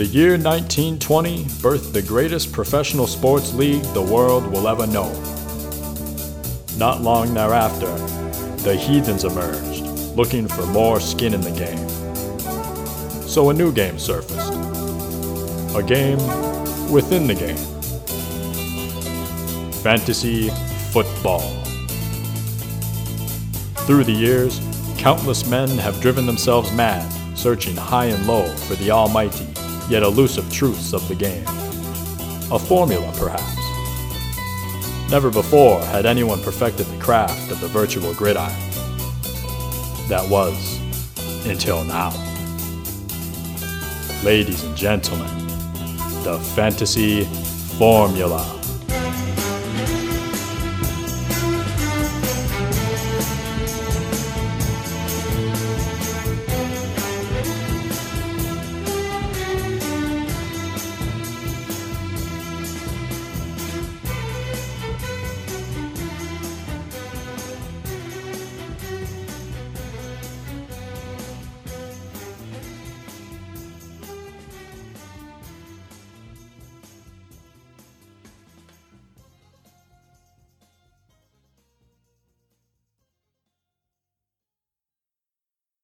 The year 1920 birthed the greatest professional sports league the world will ever know. Not long thereafter, the Heathens emerged, looking for more skin in the game. So a new game surfaced. A game within the game. Fantasy football. Through the years, countless men have driven themselves mad, searching high and low for the almighty yet elusive truths of the game. A formula, perhaps. Never before had anyone perfected the craft of the virtual gridiron. That was until now. Ladies and gentlemen, the Fantasy Formula.